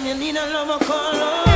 Anytime you need a lover, call on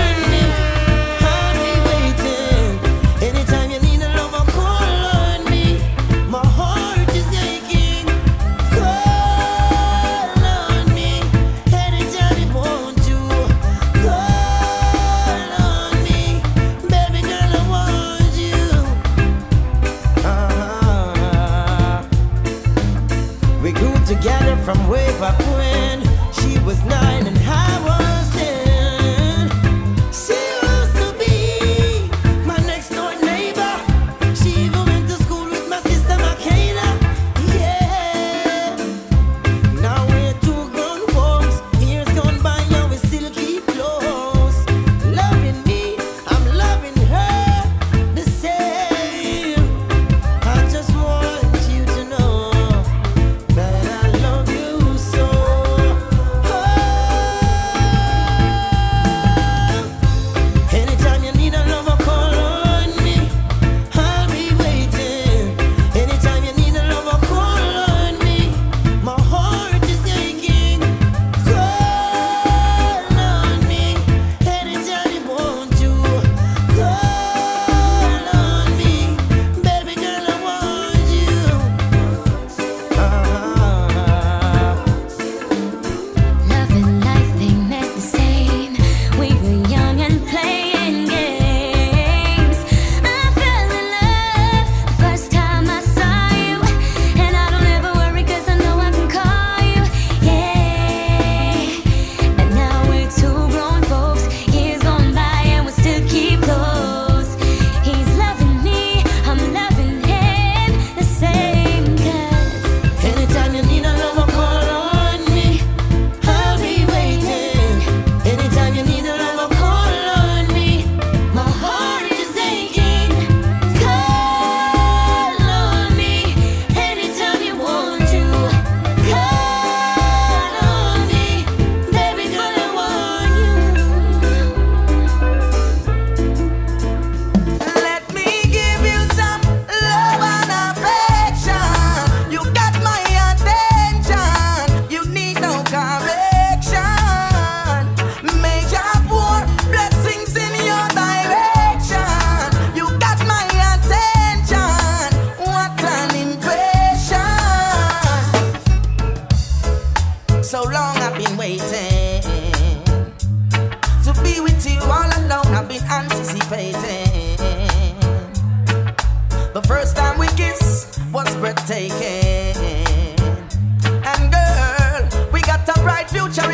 future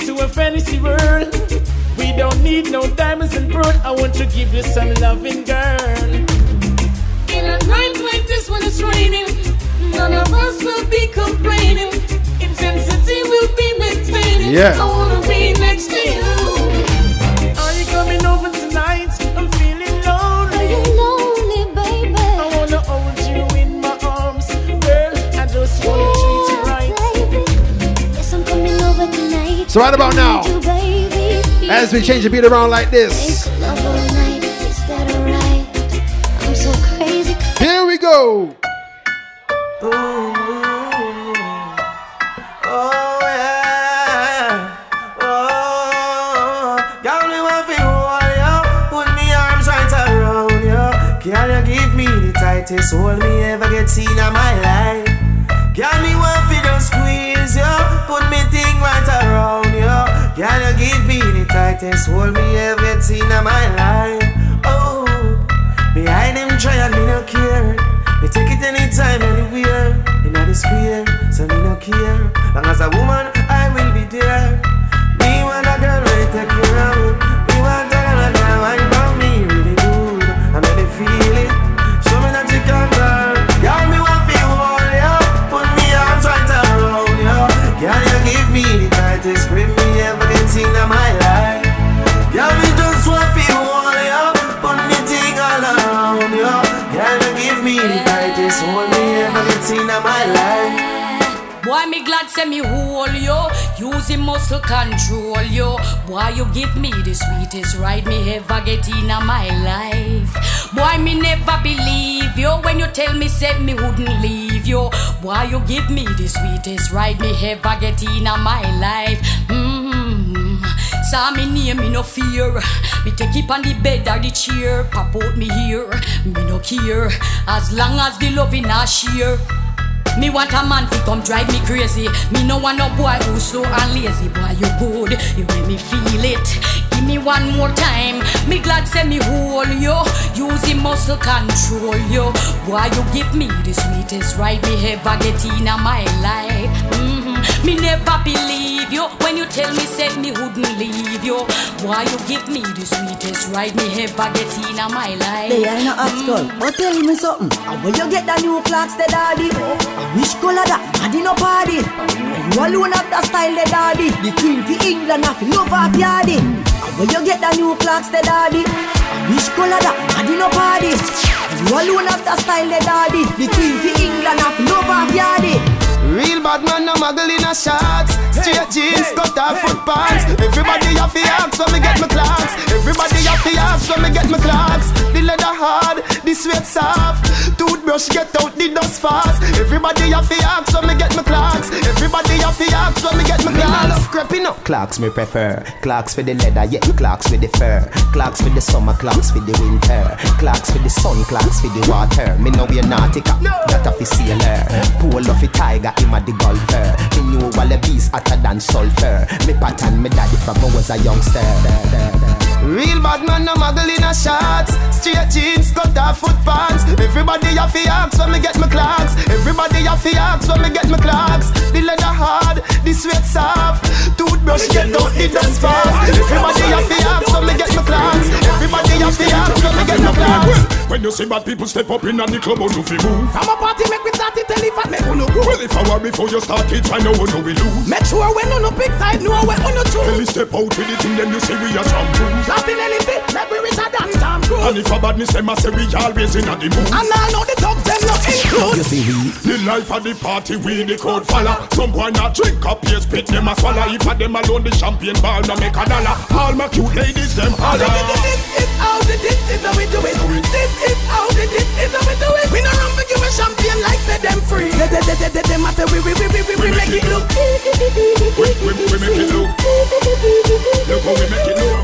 Take it to a fantasy world. We don't need no diamonds and pearl. I want to give you some loving, girl. In a night like this when it's raining, none of us will be complaining. Intensity will be maintaining. Yeah. I wanna be next So right about now, as we change the beat around like this, here we go. Oh, Can oh, you give me the tightest hold me ever get seen in my life? The tightest hold me ever seen in my life? Oh, behind them try and me no care. Me take it anytime, anywhere. In the square, so me no care. Long as a woman, say me hold you. Using muscle control you. Boy, you give me the sweetest ride me ever get in my life. Boy, me never believe you when you tell me said me wouldn't leave you. Boy, you give me the sweetest ride me ever get in my life. Mm-hmm. Saw me name, me no fear. Me take it on the bed or the chair. Pop out me here, me no care. As long as the loving I share. Me want a man to come drive me crazy. Me no want no boy who's slow and lazy. Boy, you good, you make me feel it. Give me one more time. Me glad say me hold you. Using muscle control you. Boy, you give me the sweetest ride me ever get in my life. Mm-hmm. Me never believe you when you tell me said me wouldn't leave you. Why you give me the sweetest ride me ever get in my life. They ain't no hot skull, mm. but tell me something. And when you get the new Clarks, the daddy. Which color that? Daddy no party. And you alone have the style, the daddy. The queen for England, have love of yardy. And when you get the new Clarks, the daddy. Which color that? Daddy no party. You alone have the style, the daddy. The queen for England, have love of yardy. Real bad man, no muggle in a shots. Straight jeans, cut off foot pants. Everybody have to ask when me get my Clarks. Everybody have to ask when me get my Clarks. The leather hard, the sweat soft. Toothbrush get out the dust fast. Everybody have to ask when me get my Clarks. Everybody have to ask when me get my Clarks. love creeping up. Clarks me prefer. Clarks for the leather, yeah. Clarks with the fur. Clarks for the summer, Clarks for the winter. Clarks for the sun, Clarks for the water. Me know we're nautica, that a fi sailor. Pool of a tiger, him a the golfer. Me knew all the bees hotter than sulfur. Me pattern me daddy from I was a youngster. Real bad man, no muggle in a shots. Straight jeans, cut off foot pants. Everybody have to ask when me get my Clarks. Everybody have to ask when me get my Clarks. The leather hard, the sweat soft. Toothbrush get out the dust fast. Everybody have to ask when me get my Clarks. Everybody have to ask when me get my Clarks. When you see bad people step up in and the club, how do you move? From a party make we start it tell if I make no go. Well, Well, if I were before you start it, I know no we lose. Make sure when on the big side, know where on the Tell truth. me step out with it, and then you see we are champions. Nothing anything, make we reach a dance time And cruise. if a badness them, I say we always in a the mood. And I know the dogs them not include. You see we The life of the party, we the crowd follow. Some boy not drink up, yes, spit them a swallow. If a them alone, the champagne bar no make a dollar. All my cute ladies, them holler. This is how the this is how we do it. This is how the this is how we do it. We no run for give a champagne like say them free. They they they they they them a say we we we we we we make it look. We, we, we make it look. Look how we make it look.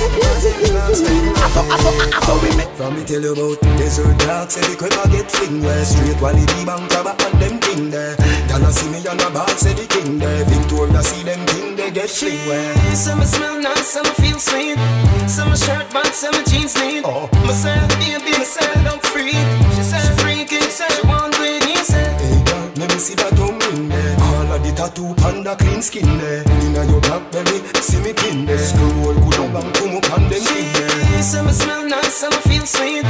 I saw I saw I saw we make. From me tell you about desert dogs, say the crib a get fling where straight quality bank crab and them thing there. Y'all see me on a ball, say the king there. Victoria see them thing they get fling where. Some smell nice, some I feel sweet. Some I shirt but some I jeans neat. Oh. Myself, baby, myself, I'm free. She said she freaky, said she want great, he said. Hey girl, let me see that tattoo panda clean skin there. Inna your blackberry, see me pin eh. there. Scroll good down and come up and them thing there. Eh. Some smell nice, some feel sweet.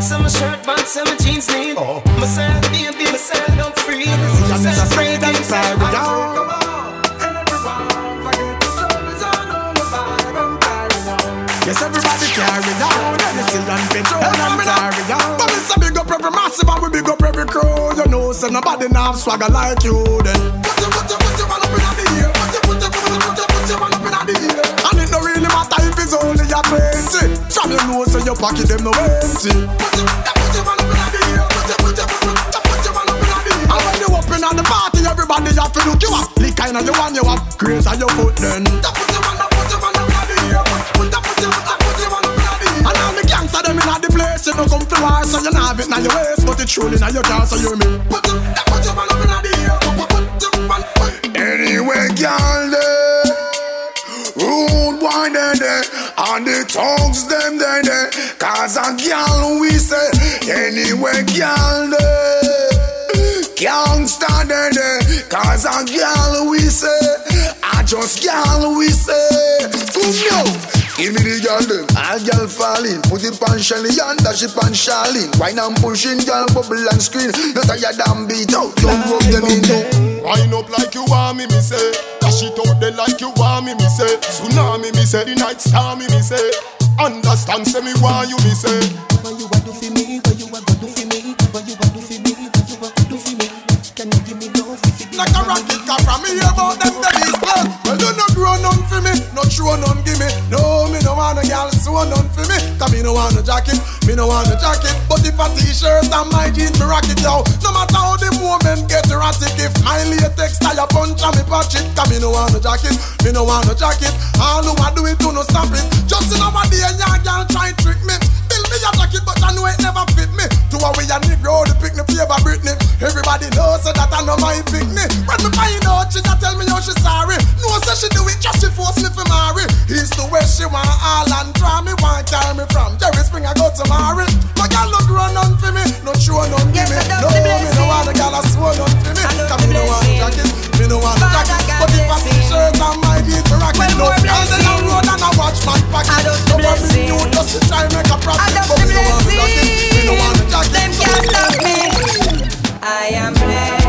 Some shirt but some jeans neat. Oh. Myself, baby, myself, I'm free. She said she freaky, said she want Yes, everybody carry on. And it's still on petrol and carry on. But we big up every massive and we big up every crew. You know, say nobody now have swagger like you then. Put your, put your, put your one up in the air. Put your, put your, put your, put your, put your one up in the air. And it don't really matter if it's only a twenty. From your nose to your pocket, them no empty. Put your, put your one up in the air. Put your, put your, put your, one up in the air. And when you up in the party, everybody have to look you up. Lick kind of you want you up. Grace on your foot then. Put your one up, put your one up in the air. Put your, put your, put your one up in the air. All gangsta them in the place, you know come to war, so you not have it in your waist, but it's truly in your car, so you hear me. Put your, put your one up in the air. Anyway, girl, there. Rude there, there. And the tongues, them, there, there. Cause a girl, we say. Anyway, girl, there. Gangsta, there, there. Cause a girl, we say. I just girl, we say. Know? Give me the girl them, all girl falling Put it on Shelly and dash it on Charlene Wine and pushing, girl bubble and screen Not tired and beat out, don't rub them in no Wind up like you want me, me say. Dash it out there like you want me, me say. Tsunami, me say. The night star, me, me say. Understand, say me want you, me say. What you want do for me? Like a rocket car from me about them bellies blood. Well, you no grow none for me, no show none give me. No, me no want a gal sew none for me. Cause me no want a jacket, me no want a jacket. But if a t-shirt and my jeans me rock it out. No matter how the moment get erratic, if my latex tie a punch on me pocket. Cause me no want a jacket, me no want a jacket. All who I do it, do no stop it. Just in our day, a gal try trick me. Build me a jacket, but I know it never fit me. To a way a Negro, the pick me favor Britney. Everybody knows so that I know my pick me. When me find out, she just tell me how she sorry. No, say she do it just to force me for marry. East to west, she want all and draw me. Want carry me from Jerry Spring, I go to marry. My girl look run none for me, no show none give me. No, me no want a girl a swear none for me. Cause me no want jacket, me no want jacket. But if I t-shirt and my beat me rock it, no in the road and I watch my pocket. No worry, you just to try make a profit. But me no want a jacket, me no want a jacket. Them can't stop me. I am blessed.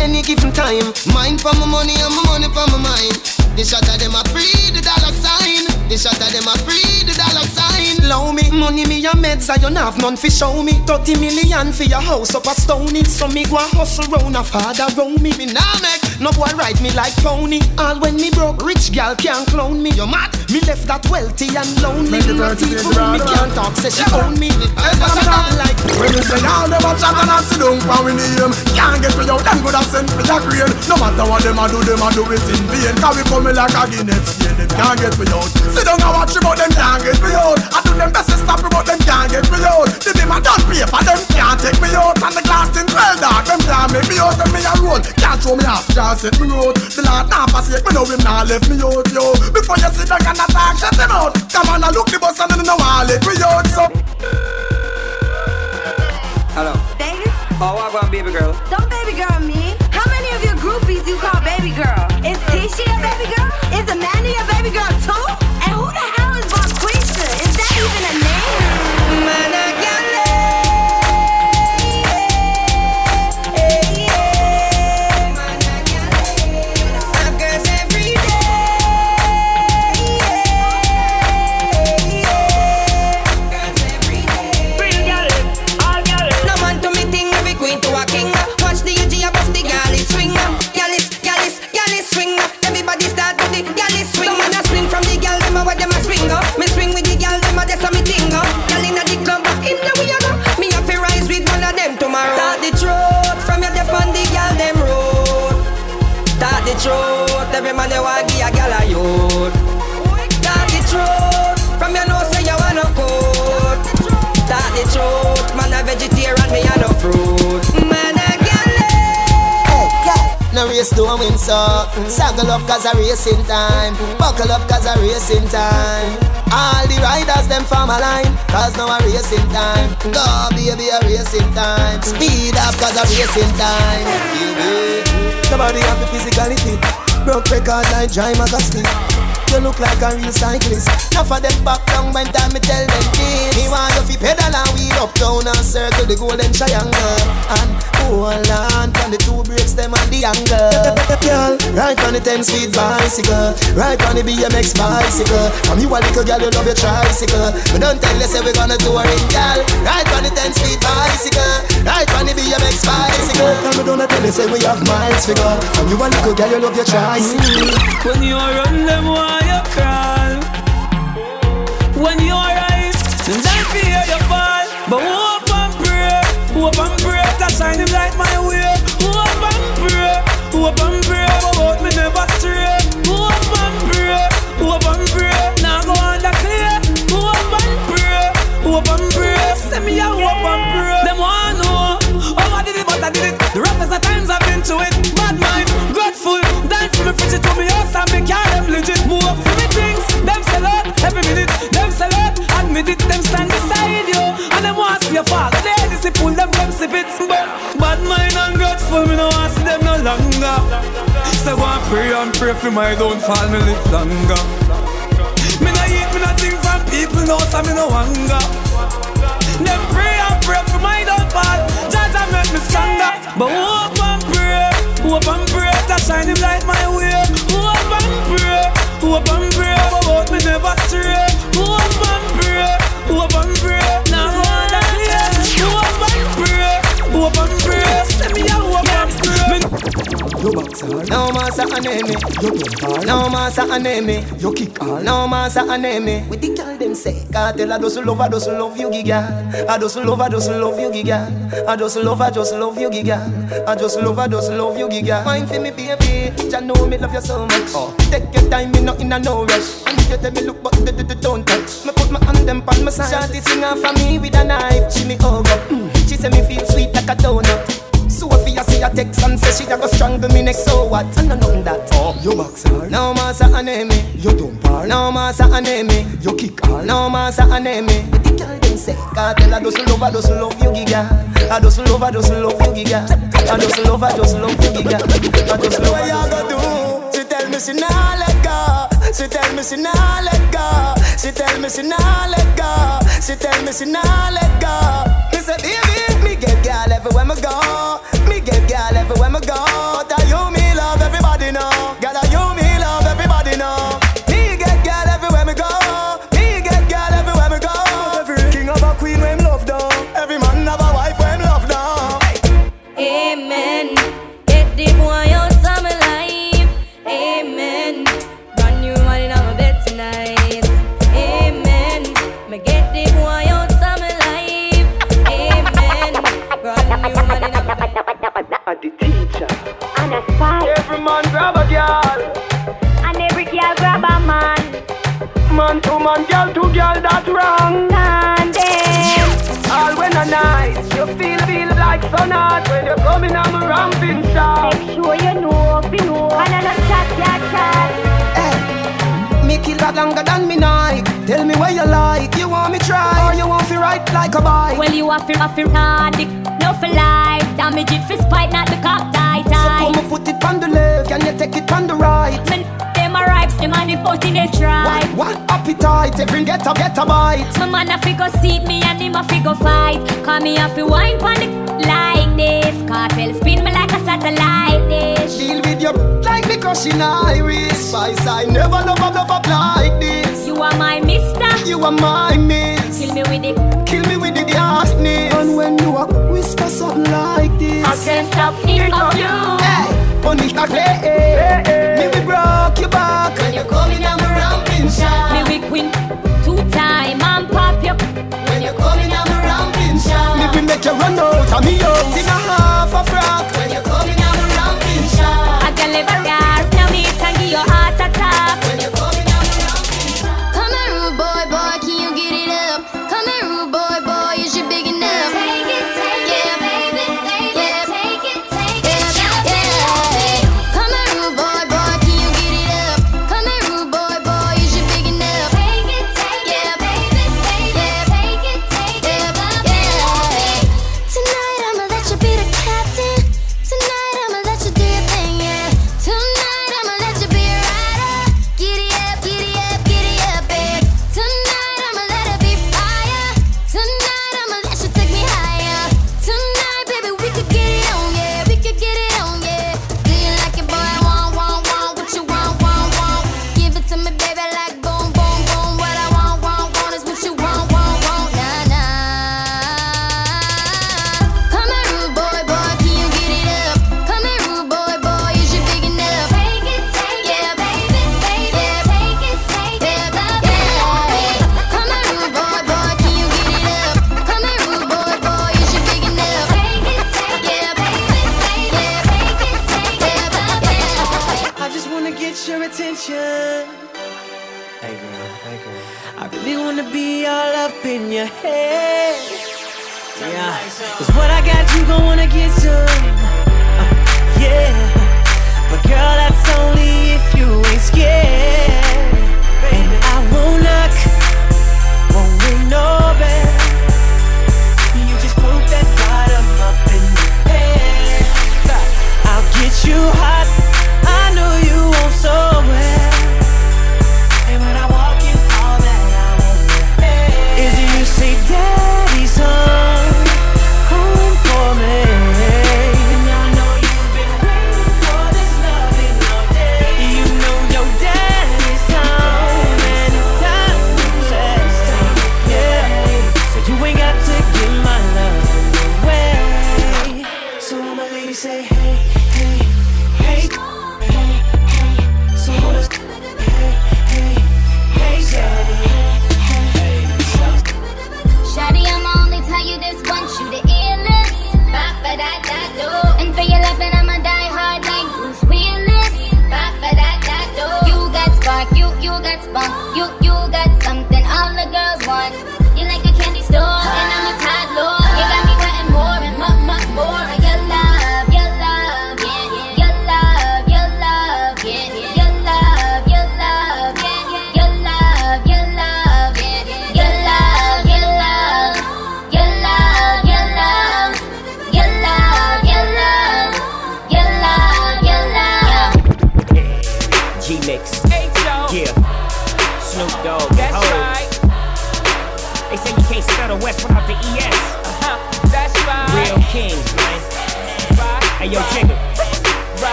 Any given time. Mind for my money and my money for my mind. The shot of them a free the dollar sign. The shot of them a free the dollar sign. Low me money me a meds I you have none fi show me. Thirty million for your house up a stony. So me go a hustle round a father round me. Me nah make no boy ride me like pony. All when me broke, rich gal can't clone me. You mad? Me left that wealthy and lonely. Make it Me right to teeth the me ground. can't talk, say she own me. I When like we say all them a chat and a sit down for we name Can't get me out, them good a send for your grade No matter what them a do, them a do it in vain Cause we coming like a Guinness chain, them can't get me out Sit down and watch me but them off, just set me out The Lord not forsake me, know him not left me out, yo Before you sit down and attack, shut him out Come on, I look the bus and then no one let me out, so Hello. David? Oh, I want baby girl. Don't so. Saddle up cause a racing time. Buckle up cause a racing time. All the riders them form a line Cause now a racing time. Go baby a racing time. Speed up cause a racing time. Somebody have the physicality. Broke record like Jai Magasti you look like a real cyclist. Enough of them back down when time me tell them this. Me want you fi pedal and wheel up down and circle the golden triangle and hold on on the two brakes them and the angle. Girl, ride on the 10 speed bicycle, ride on the BMX bicycle. From you a little girl, you love your tricycle. But don't tell you say we gonna do a ring, girl. Ride on the 10 speed bicycle, ride on the BMX bicycle. And we don't tell you say we have miles to go. From you a little girl, you love your tricycle. When you run them, why you crawl? When you rise, then I fear you fall. But hope and pray, hope and pray that shine him light my way. Hope and pray, hope and pray, hope me never stray. Hope and pray, hope and pray, now go under clear. Hope and pray, hope and pray, send me a hope and pray. Them want know how I did it, but I did it. The roughest of times I've been to it. It, them stand beside you, and them want see you fall. They discipline them, them sip it. But bad mind and grateful, me no want see them no longer. So go and pray and pray for my downfall, me live longer. Me no eat, me no think from people, no, so me no hunger. Them pray and pray for my downfall. Judge and make me stronger. But hope and pray, hope and pray that shine him light my way. Hope and pray, hope and pray, but me never stray. Hope and and pray. You box hard. No massa aneme. You get hard. No massa aneme. You kick hard. No massa aneme. With the girl them say, cartel I just love, I just love you, giga. I just love, I just love you, giga. I just love, I just love you, giga. I just love, I just love you, giga. Mind for me, baby. Jah know me love you so much. Oh, take your time, me not in a no rush. And if you tell me look, but the, the, the don't touch. Me put my hand them on my side. Shawty sing off for me with a knife. She me hug up. Mm. She say me feel sweet like a donut. Sophia see a text and say she a go strangle me next. So what? I know nothing that. Oh, you box hard. No massa aneme. You don't par. No massa aneme. You kick hard. No massa aneme. But the girl them say, cartel I just love, I just love you, giga. I just love, I just love you, giga. I just love, I just love you, giga. I just love. What you gonna do? She tell me she nah let go. She tell me she nah let go. She tell me she nah let go. She tell me she nah let go. Me say baby, me get girl everywhere me go. Me get girl everywhere me go. Man grab a girl. And every girl grab a man. Man to man, girl to girl, that's wrong. Condemn. All when a night, you feel feel like sun hot when you coming on my ramping shot. Make sure you know, if you know. And I not chat, chat, chat. Eh, me kill that longer than me night. Tell me where you like. You want me try or you want me ride like a bike? Well, you have to have to hard it, no for life. Damage it for spite, not the cock tie So tie. come and put it on the left, can you take it on the right? Men, them a ripes, them and the foot in the stripe. What, what appetite? Every get a get a bite. My man a fi go seat me and him a fi go fight. Call me a fi wine pon the like this. Kartel spin me like a satellite dish. Deal with your like me crushing iris. Spice, I never love a love up like this. You are my mister. You are my miss. Kill me with it. Kill me with the darkness. And when you a whisper something like this, I can't stop thinking of you. Hey, punish that play. Me we broke your back when you coming on my ramping shot. Me we queen two time and pop you. When you coming on my ramping shot. Me we make you run out of me out in a half a frock. When you coming on my ramping shot. I can live a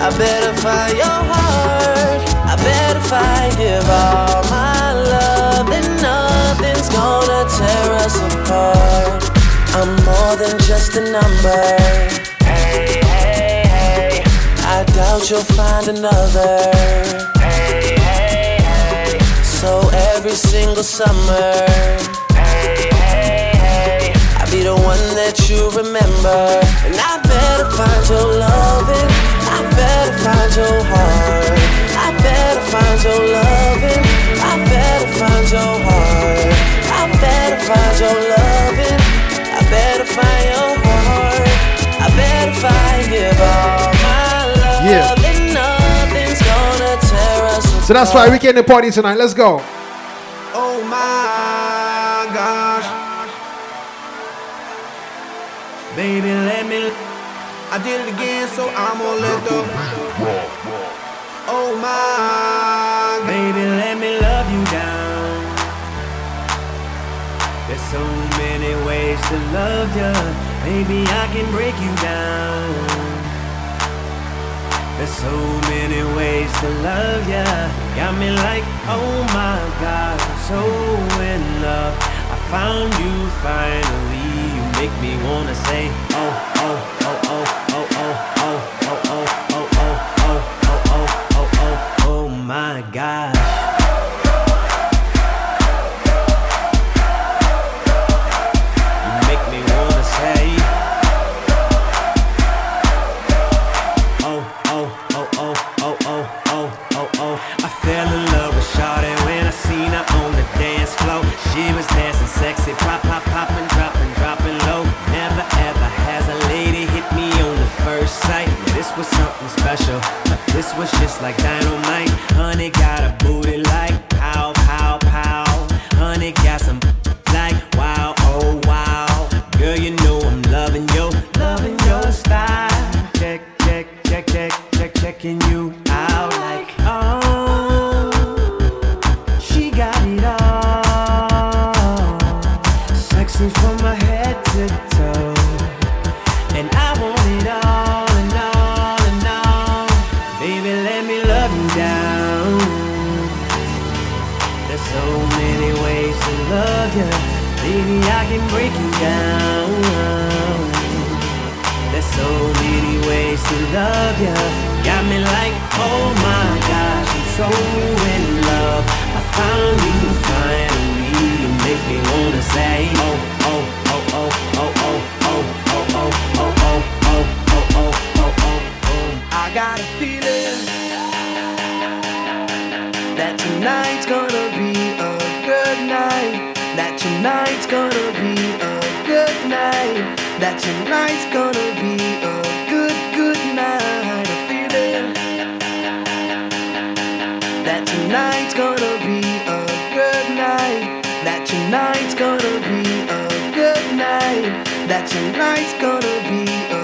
I better find your heart. I better find give all my love. Then nothing's gonna tear us apart. I'm more than just a number. Hey, hey, hey. I doubt you'll find another. Hey, hey, hey. So every single summer. Hey, hey, hey. I'll be the one that you remember. And I better find your loving. I better find your heart. I better find your loving. I better find your heart. I better find your loving. I better find your heart. I better find give all my love. Yeah. And nothing's gonna tear us apart. So that's why we getting the party tonight. Let's go. Oh my gosh. Baby, let me. I did it again, so I'm gonna let the. Oh my. Baby, let me love you down. There's so many ways to love you. Maybe I can break you down. There's so many ways to love ya. Got me like, oh my God, I'm so in love. I found you finally. Make me wanna say, oh, oh, oh, oh, oh, oh, oh, oh, oh, oh, oh, oh, oh, oh, oh, oh, oh my gosh. Tonight's gonna be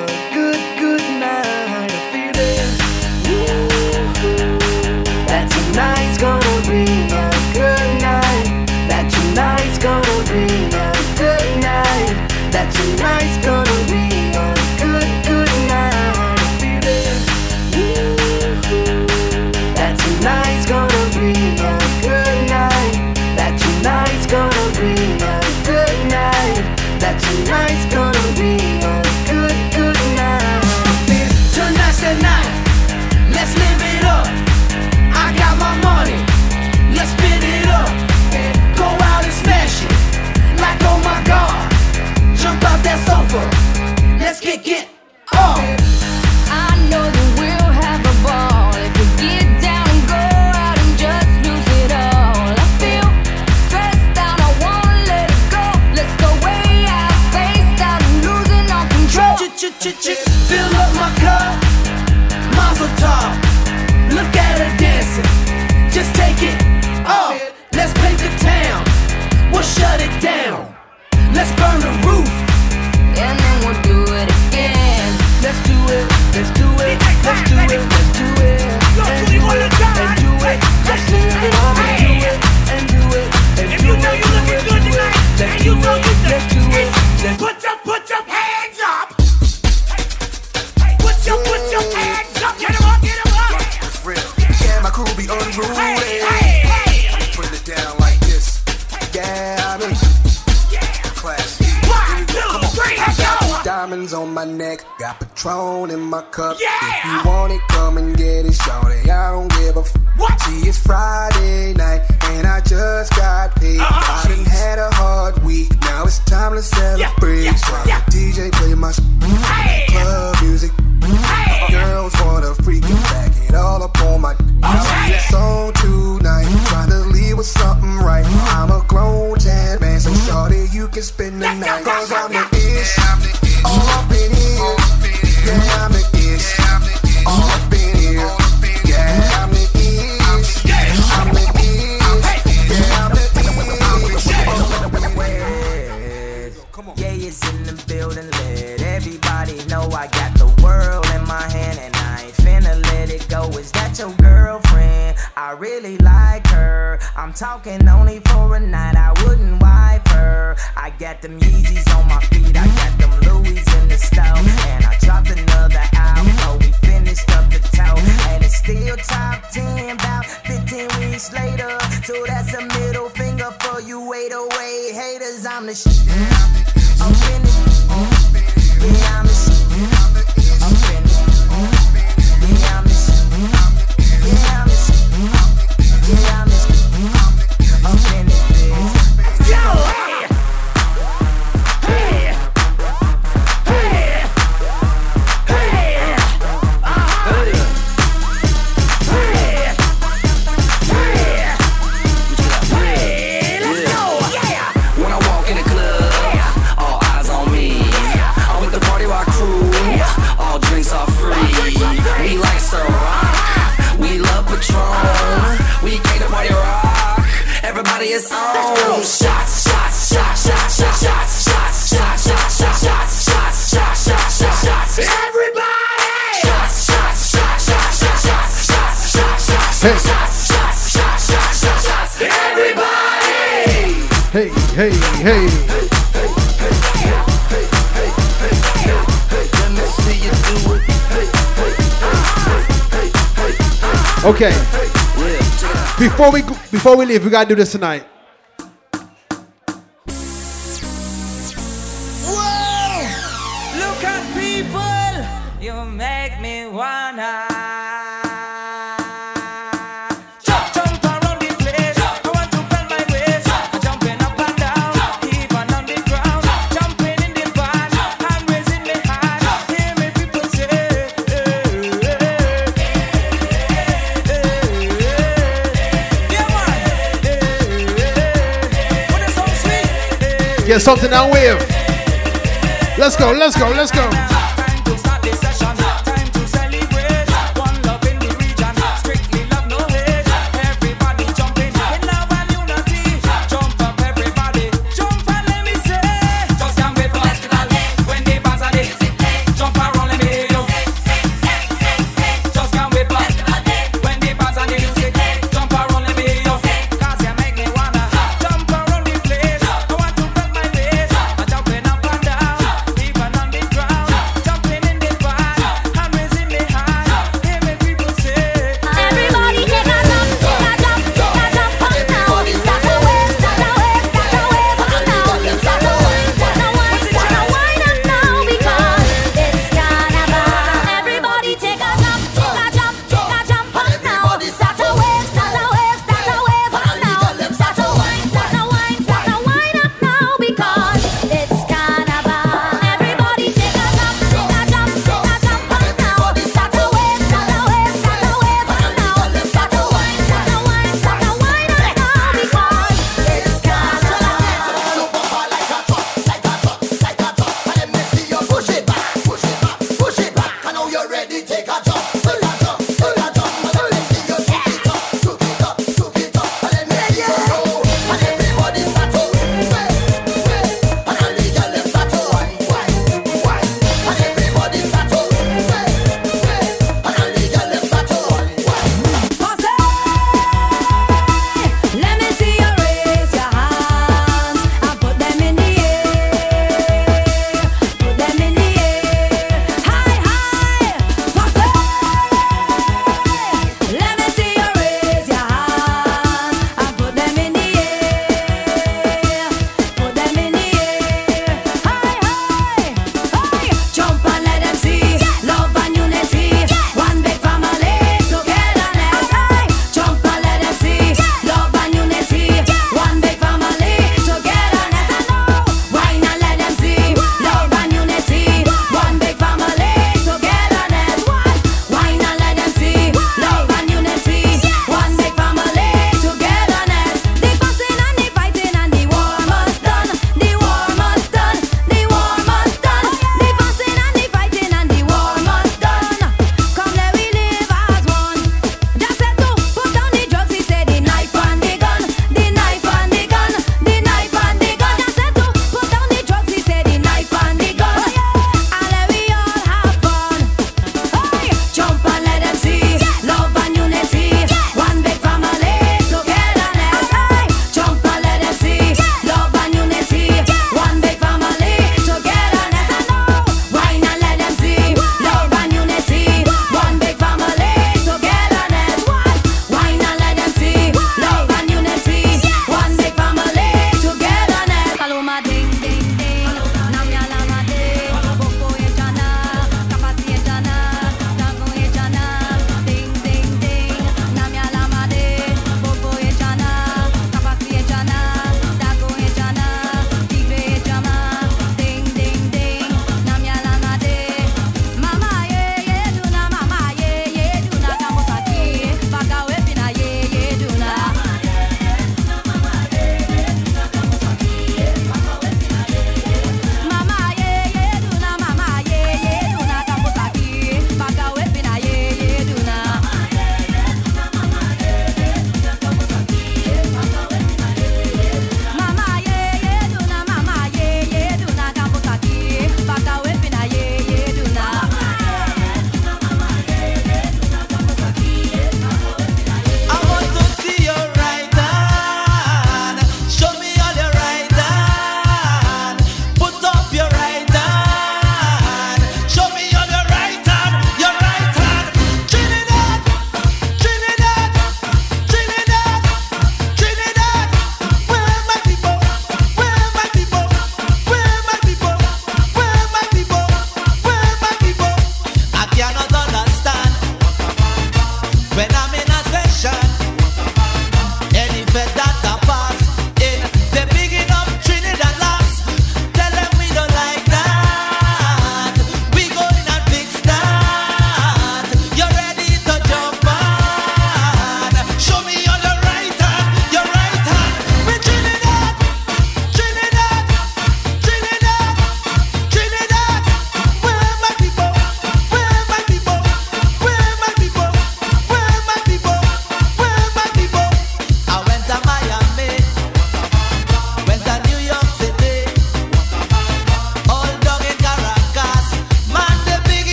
my neck, got Patron in my cup. If you want it, come and get it, shorty. I don't give a f. what? See, it's Friday night, and I just got paid. I done had a hard week, now it's time to celebrate. So the DJ play my sh- club music. Girls wanna freak and back it all up on my. See, it's on tonight, trying to leave with something right. I'm a grown jazz man, so shorty, you can spend the night. Cause I'm the really like her. I'm talking only for a night, I wouldn't wipe her. I got them Yeezys on my feet, I got them Louis in the stove. And I dropped another album, oh, we finished up the toe. And it's still top 10, about 15 weeks later. So that's a middle finger for you 808 haters. I'm the shit. I'm finished. Yeah, I'm the shit. Yeah, Hey, hey. Okay. Before we before we leave, we gotta do this tonight. Something now wave. Let's go, let's go, let's go.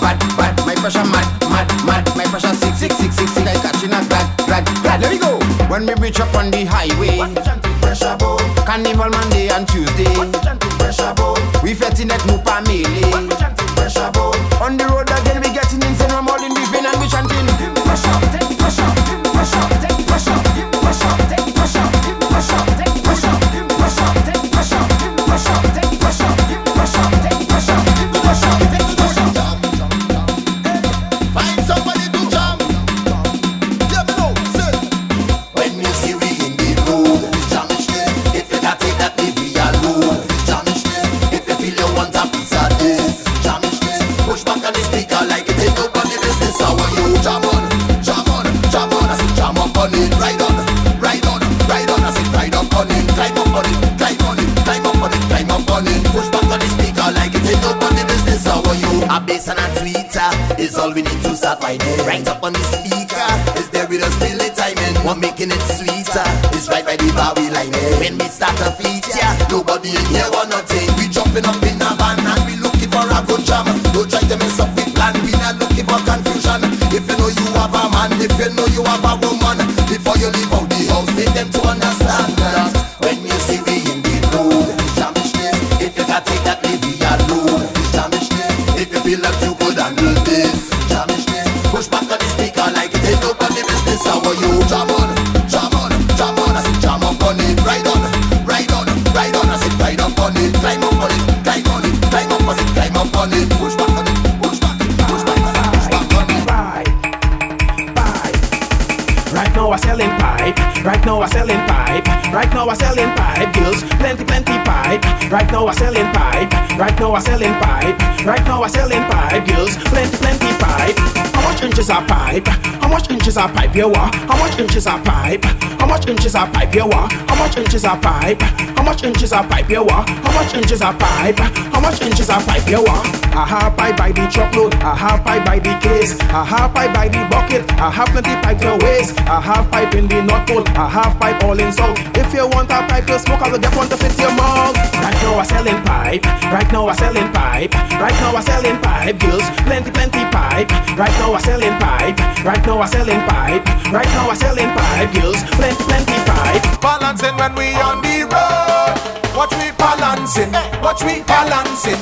bad, bad. My pressure mad, mad, mad. My pressure sick, sick, sick, sick, sick. I catching a glad, glad, glad. Let me go. When we reach up on the highway, pressure boat. Carnival Monday and Tuesday, pressure boat. We fetting that new fight. Right up on the speaker, is there with us really time and we're making it sweeter. It's right by the bar we line. When we start a feature, nobody in here want nothing. We jumping up. I selling pipe. Right now I'm selling pipe. Right now I'm selling pipe. Girls, plenty, plenty pipe. Right now I'm selling pipe. Right now I'm selling pipe. Right now I'm selling pipe. Girls, plenty, plenty pipe. How much inches are pipe? How much inches are pipe? you what? How much inches are pipe? How much inches are pipe? you what? How much inches are pipe? How much inches are pipe? you what? How much inches are pipe? How much inches are pipe? you what? I have pipe by the truckload. I have pipe by the case. I have pipe by the bucket. I have plenty pipe to waste. I have pipe in the North Pole, a half pipe all in South. If you want a pipe, you smoke, I'll get one to fit your mouth. Right now, I'm selling pipe. Right now, I'm selling pipe. Right now, I'm selling pipe. Girls, plenty, plenty pipe. Right now, I'm selling pipe. Right now, I'm selling pipe. Right now, I'm selling pipe. Girls, plenty, plenty pipe. Balancing when we on the road. Watch we balancing. Watch we balancing.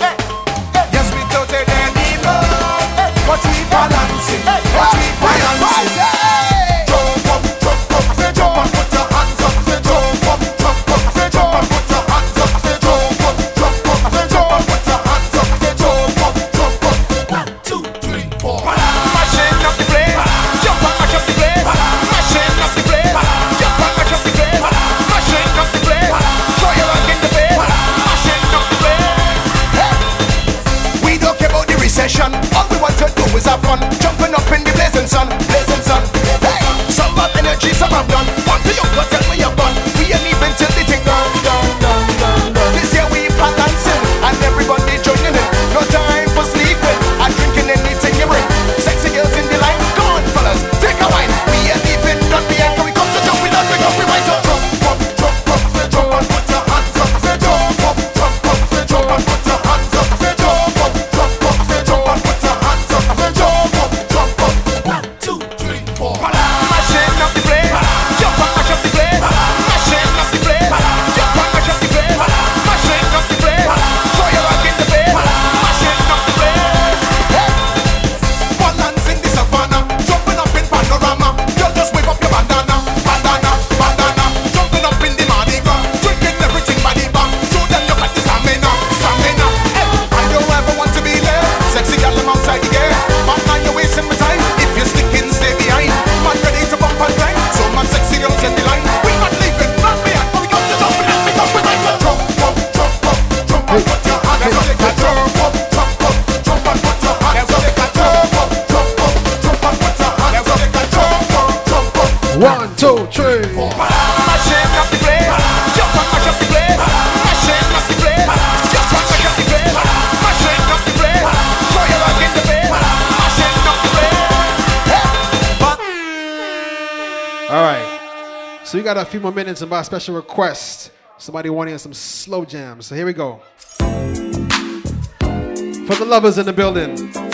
Yes, we totally need more. Watch we balancing. Watch we balancing. blazing sun, blazing sun. Hey, some have energy, some have none. What do you? more minutes and by special request, somebody wanting some slow jams. So here we go. For the lovers in the building.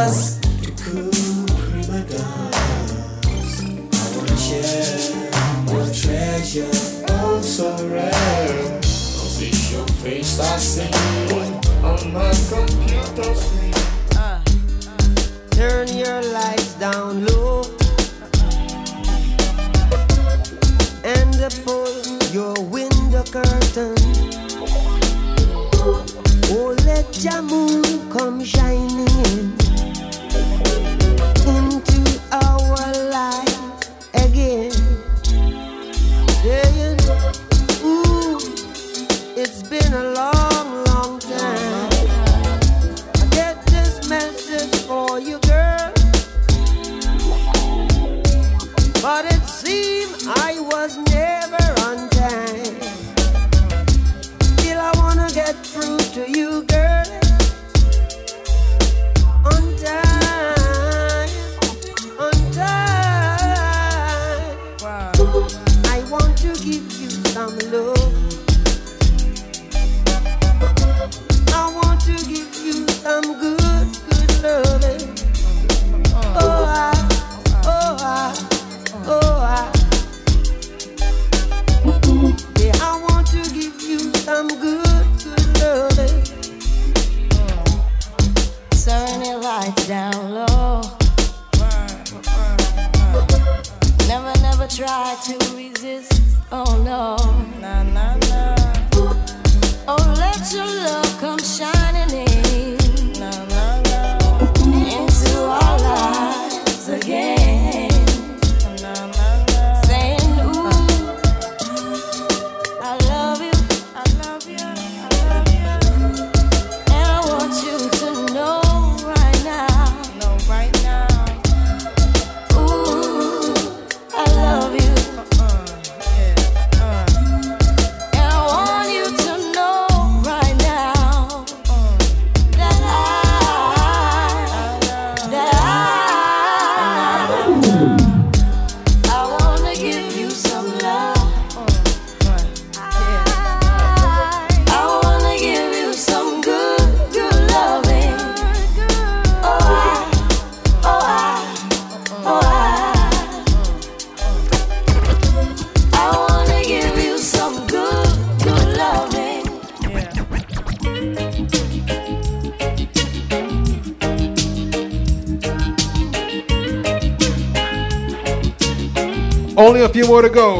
us. You could. I wanna share your treasure, oh so rare. Don't see your face I see on my computer screen. Turn your lights down low and pull your window curtain. Oh, let your moon come shining in. try to resist. Oh no, nah, nah, nah. Oh, let your love. to go.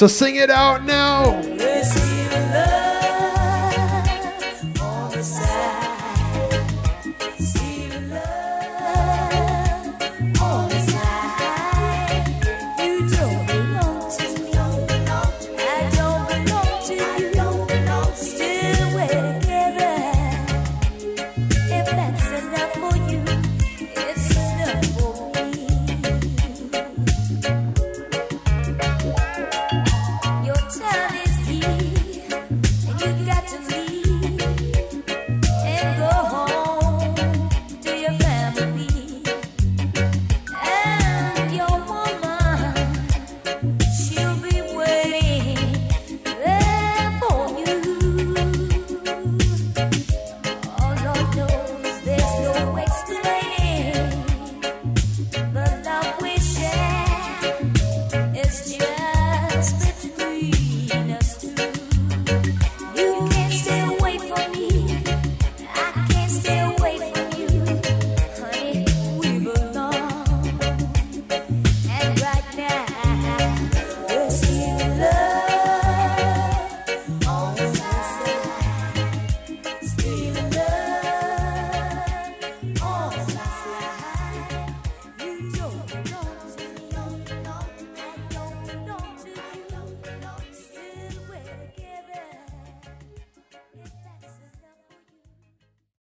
So sing it out now.